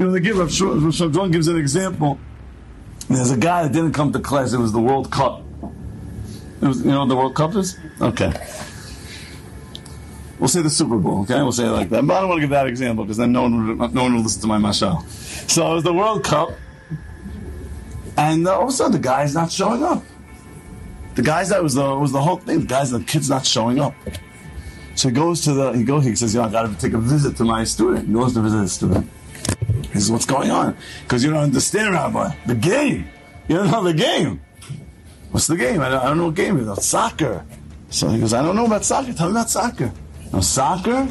You know, they give Rav Schwadron gives an example. There's a guy that didn't come to class. It was the World Cup. It was, you know the World Cup is? Okay. We'll say the Super Bowl, okay? We'll say it like that. But I don't want to give that example because then no one, would, no one will listen to my mashal. So it was the World Cup, and uh, all of a sudden the guy's not showing up. The guys that was the was the whole thing. The guys, the kid's not showing up. So he goes to the he goes. He says, "You know, I got to take a visit to my student." He goes to visit his student. He says, "What's going on?" Because you don't understand, Rabbi. The game. You don't know the game. What's the game? I don't, I don't know what game it is. Soccer. So he goes, I don't know about soccer. Tell me about soccer. Now, soccer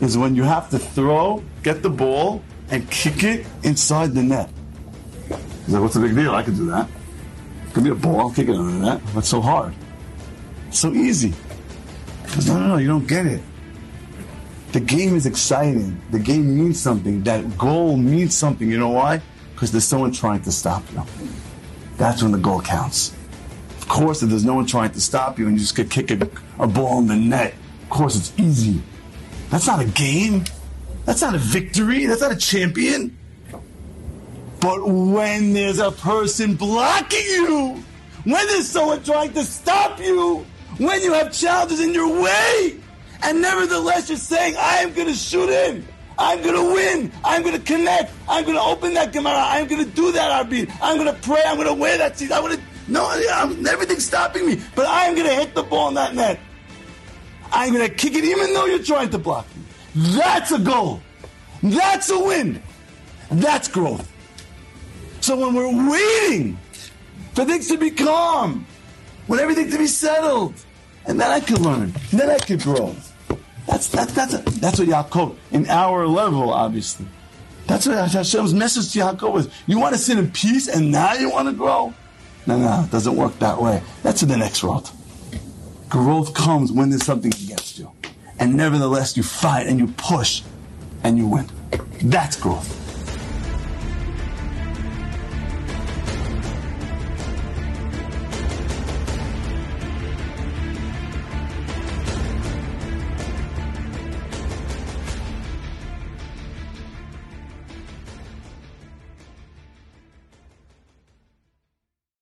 is when you have to throw, get the ball, and kick it inside the net. He's like, what's the big deal? I can do that. Give me a ball, I'll kick it under the net. What's so hard? It's so easy. He goes, no, no, no, you don't get it. The game is exciting. The game means something. That goal means something. You know why? Because there's someone trying to stop you. That's when the goal counts. Of course, if there's no one trying to stop you and you just get kick a, a ball in the net, of course it's easy. That's not a game. That's not a victory. That's not a champion. But when there's a person blocking you, when there's someone trying to stop you, when you have challenges in your way, and nevertheless you're saying, I am going to shoot in. I'm going to win. I'm going to connect. I'm going to open that Gemara. I'm going to do that Arbit. I'm going to pray. I'm going to wear that seat. I'm going to, no, everything's stopping me. But I'm going to hit the ball in that net. I'm going to kick it even though you're trying to block me. That's a goal. That's a win. That's growth. So when we're waiting for things to be calm, when everything to be settled, and then I can learn, and then I can grow. That's that, that's that's what Yaakov in our level, obviously. That's what Hashem's message to Yaakov was. You want to sit in peace, and now you want to grow. No, no, it doesn't work that way. That's in the next world. Growth comes when there's something against you, and nevertheless you fight and you push, and you win. That's growth.